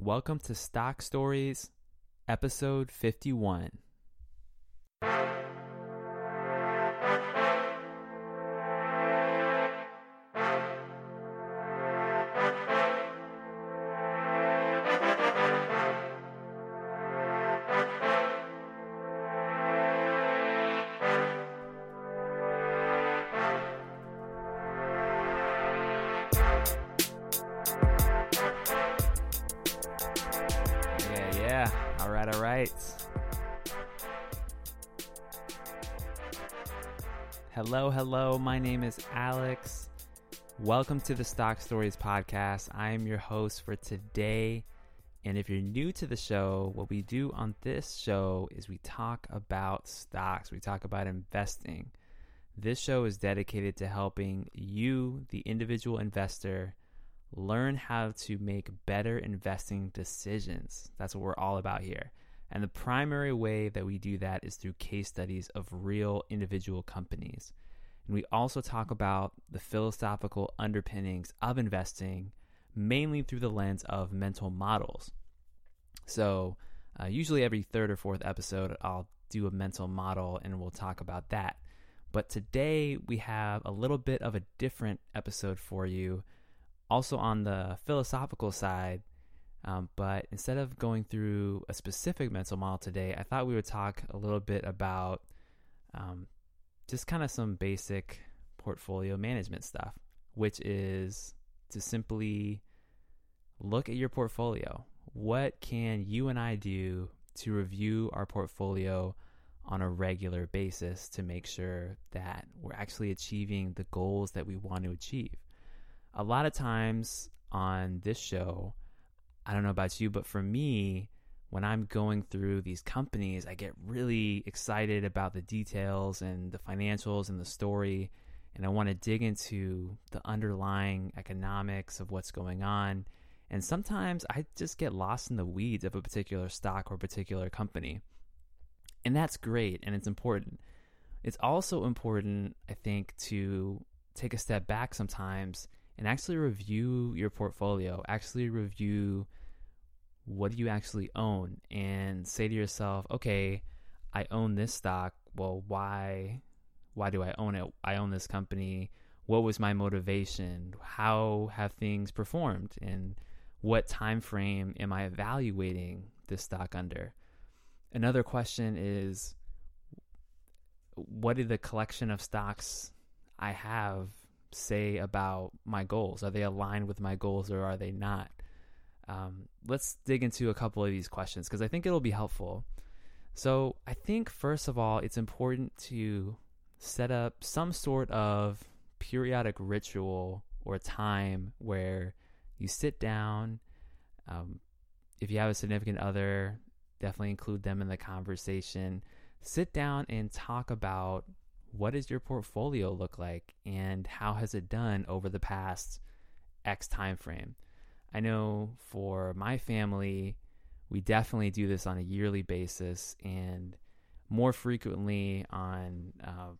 Welcome to Stock Stories, episode 51. All right, all right. Hello, hello. My name is Alex. Welcome to the Stock Stories podcast. I am your host for today. And if you're new to the show, what we do on this show is we talk about stocks, we talk about investing. This show is dedicated to helping you, the individual investor, learn how to make better investing decisions. That's what we're all about here. And the primary way that we do that is through case studies of real individual companies. And we also talk about the philosophical underpinnings of investing, mainly through the lens of mental models. So, uh, usually every third or fourth episode, I'll do a mental model and we'll talk about that. But today we have a little bit of a different episode for you also on the philosophical side. Um, but instead of going through a specific mental model today, I thought we would talk a little bit about um, just kind of some basic portfolio management stuff, which is to simply look at your portfolio. What can you and I do to review our portfolio on a regular basis to make sure that we're actually achieving the goals that we want to achieve? A lot of times on this show, I don't know about you, but for me, when I'm going through these companies, I get really excited about the details and the financials and the story. And I want to dig into the underlying economics of what's going on. And sometimes I just get lost in the weeds of a particular stock or particular company. And that's great and it's important. It's also important, I think, to take a step back sometimes and actually review your portfolio, actually review what you actually own and say to yourself, okay, I own this stock. Well, why why do I own it? I own this company. What was my motivation? How have things performed? And what time frame am I evaluating this stock under? Another question is what did the collection of stocks I have say about my goals? Are they aligned with my goals or are they not? Um, let's dig into a couple of these questions because I think it'll be helpful. So, I think first of all, it's important to set up some sort of periodic ritual or time where you sit down. Um, if you have a significant other, definitely include them in the conversation. Sit down and talk about what does your portfolio look like and how has it done over the past X time frame? I know for my family, we definitely do this on a yearly basis and more frequently on uh,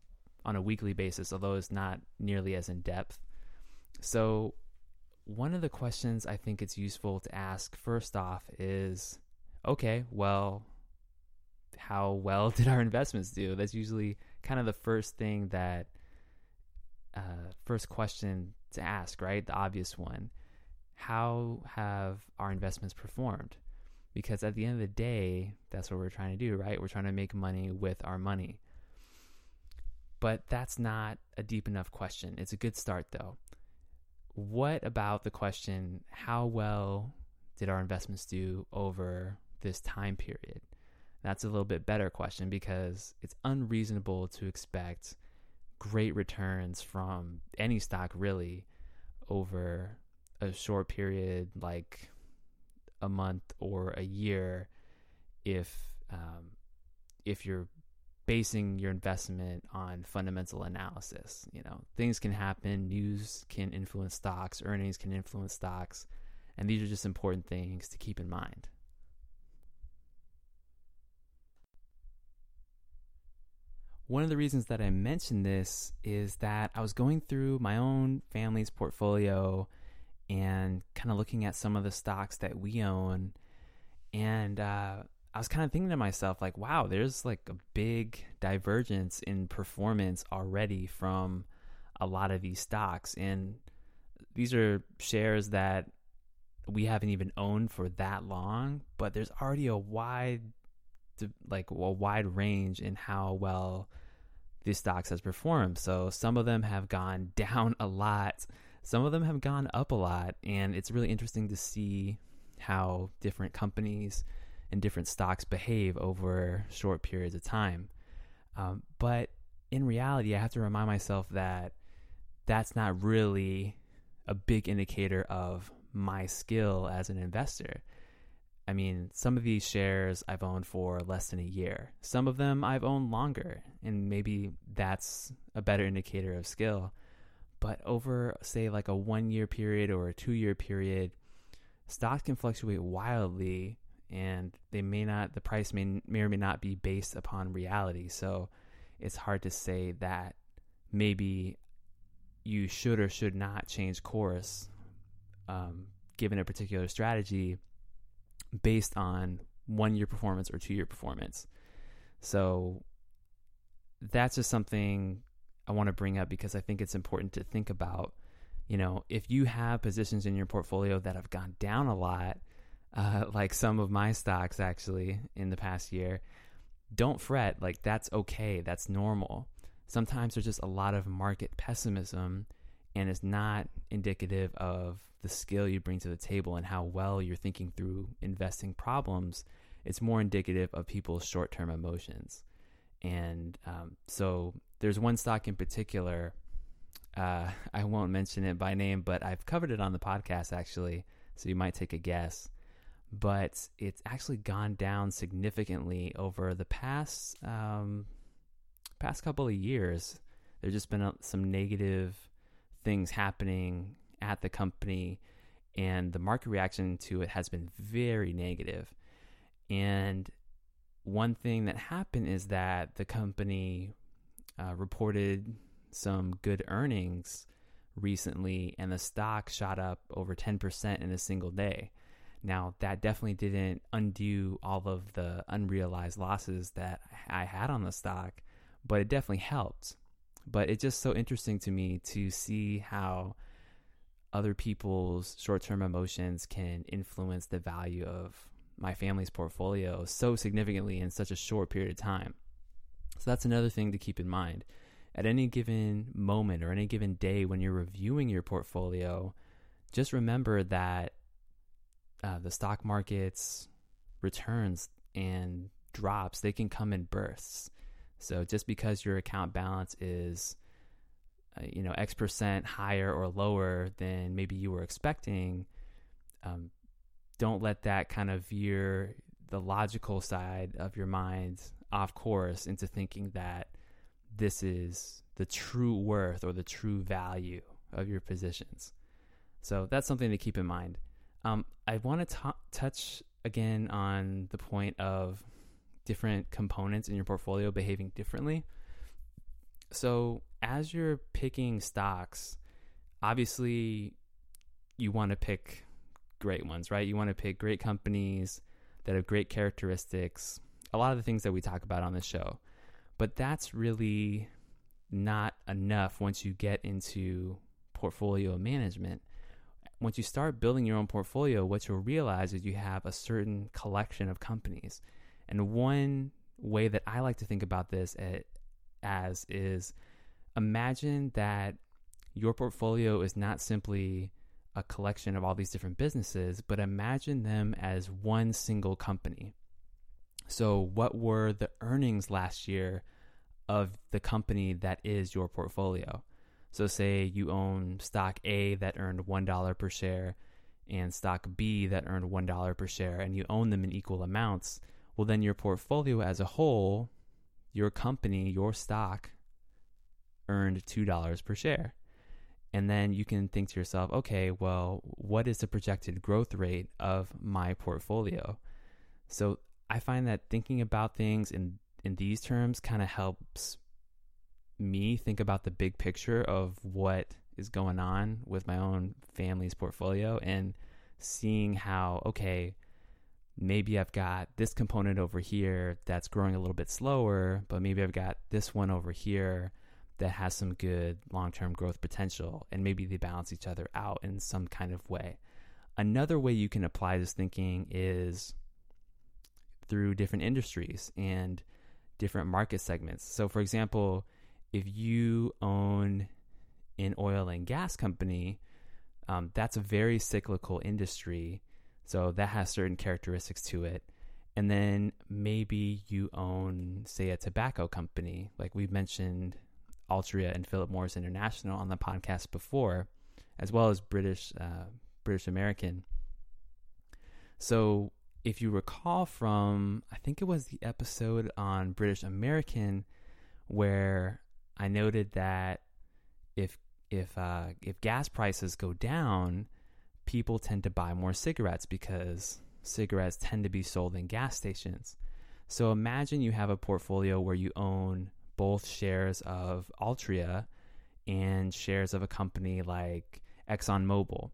on a weekly basis, although it's not nearly as in depth. So, one of the questions I think it's useful to ask first off is, okay, well, how well did our investments do? That's usually kind of the first thing that uh, first question to ask, right? The obvious one. How have our investments performed? Because at the end of the day, that's what we're trying to do, right? We're trying to make money with our money. But that's not a deep enough question. It's a good start, though. What about the question, how well did our investments do over this time period? That's a little bit better question because it's unreasonable to expect great returns from any stock really over a short period like a month or a year if um, if you're basing your investment on fundamental analysis. You know things can happen news can influence stocks earnings can influence stocks and these are just important things to keep in mind One of the reasons that I mentioned this is that I was going through my own family's portfolio and kind of looking at some of the stocks that we own. And uh, I was kind of thinking to myself, like, wow, there's like a big divergence in performance already from a lot of these stocks. And these are shares that we haven't even owned for that long, but there's already a wide, like, a wide range in how well these stocks has performed. So some of them have gone down a lot, some of them have gone up a lot, and it's really interesting to see how different companies and different stocks behave over short periods of time. Um, but in reality, I have to remind myself that that's not really a big indicator of my skill as an investor. I mean, some of these shares I've owned for less than a year. Some of them I've owned longer, and maybe that's a better indicator of skill. But over, say, like a one year period or a two year period, stocks can fluctuate wildly, and they may not, the price may, may or may not be based upon reality. So it's hard to say that maybe you should or should not change course um, given a particular strategy based on one year performance or two year performance. So that's just something I want to bring up because I think it's important to think about. You know, if you have positions in your portfolio that have gone down a lot, uh, like some of my stocks actually in the past year, don't fret. Like, that's okay. That's normal. Sometimes there's just a lot of market pessimism and it's not indicative of the skill you bring to the table and how well you're thinking through investing problems. It's more indicative of people's short term emotions. And um, so there's one stock in particular. Uh, I won't mention it by name, but I've covered it on the podcast actually, so you might take a guess. But it's actually gone down significantly over the past um, past couple of years. There's just been a, some negative things happening at the company, and the market reaction to it has been very negative. And one thing that happened is that the company uh, reported some good earnings recently, and the stock shot up over 10% in a single day. Now, that definitely didn't undo all of the unrealized losses that I had on the stock, but it definitely helped. But it's just so interesting to me to see how other people's short term emotions can influence the value of my family's portfolio so significantly in such a short period of time. So that's another thing to keep in mind. At any given moment or any given day when you're reviewing your portfolio, just remember that uh, the stock market's returns and drops, they can come in bursts. So just because your account balance is you know X percent higher or lower than maybe you were expecting, um, don't let that kind of veer the logical side of your mind off course into thinking that this is the true worth or the true value of your positions. So that's something to keep in mind. Um, I want to touch again on the point of different components in your portfolio behaving differently. So, as you're picking stocks, obviously you want to pick great ones, right? You want to pick great companies that have great characteristics, a lot of the things that we talk about on the show. But that's really not enough once you get into portfolio management. Once you start building your own portfolio, what you'll realize is you have a certain collection of companies and one way that I like to think about this as is imagine that your portfolio is not simply a collection of all these different businesses, but imagine them as one single company. So, what were the earnings last year of the company that is your portfolio? So, say you own stock A that earned $1 per share and stock B that earned $1 per share, and you own them in equal amounts well, then your portfolio as a whole, your company, your stock earned $2 per share. And then you can think to yourself, okay, well, what is the projected growth rate of my portfolio? So I find that thinking about things in, in these terms kind of helps me think about the big picture of what is going on with my own family's portfolio and seeing how okay maybe I've got this component over here that's growing a little bit slower, but maybe I've got this one over here that has some good long term growth potential, and maybe they balance each other out in some kind of way. Another way you can apply this thinking is through different industries and different market segments. So, for example, if you own an oil and gas company, um, that's a very cyclical industry so that has certain characteristics to it. And then maybe you own, say, a tobacco company. Like we've mentioned Altria and Philip Morris International on the podcast before, as well as British uh, British American. So if you recall from, I think it was the episode on British American, where I noted that if if uh, if gas prices go down, people tend to buy more cigarettes because cigarettes tend to be sold in gas stations. So imagine you have a portfolio where you own both shares of Altria and shares of a company like ExxonMobil.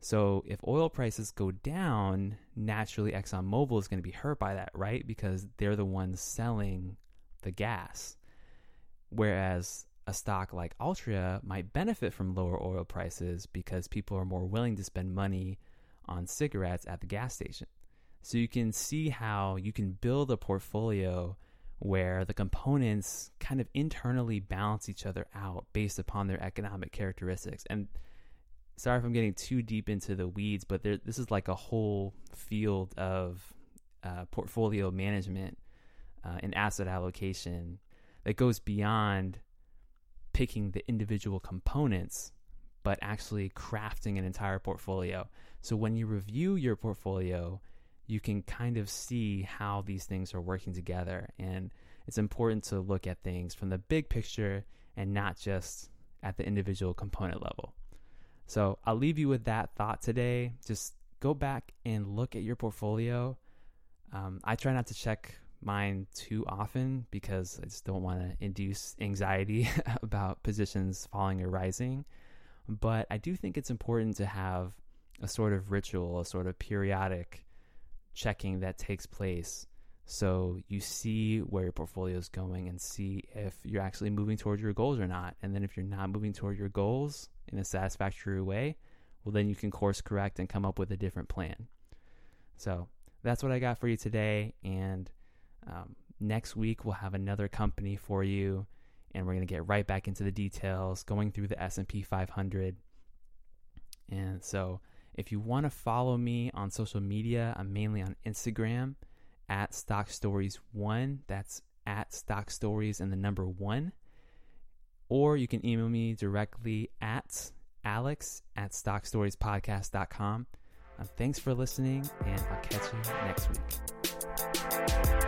So if oil prices go down, naturally ExxonMobil is going to be hurt by that, right? Because they're the ones selling the gas. Whereas a stock like Altria might benefit from lower oil prices because people are more willing to spend money on cigarettes at the gas station. So you can see how you can build a portfolio where the components kind of internally balance each other out based upon their economic characteristics. And sorry if I'm getting too deep into the weeds, but there, this is like a whole field of uh, portfolio management uh, and asset allocation that goes beyond picking the individual components, but actually crafting an entire portfolio. So when you review your portfolio, you can kind of see how these things are working together. And it's important to look at things from the big picture and not just at the individual component level. So I'll leave you with that thought today. Just go back and look at your portfolio. Um, I try not to check mine too often because I just don't want to induce anxiety about positions falling or rising. But I do think it's important to have a sort of ritual, a sort of periodic checking that takes place so you see where your portfolio is going and see if you're actually moving towards your goals or not. And then if you're not moving toward your goals in a satisfactory way, well, then you can course correct and come up with a different plan. So that's what I got for you today. And um, next week we'll have another company for you, and we're going to get right back into the details, going through the S and P 500. And so, if you want to follow me on social media, I'm mainly on Instagram at Stock Stories One. That's at Stock Stories and the number one. Or you can email me directly at alex at stockstoriespodcast.com. Uh, thanks for listening, and I'll catch you next week.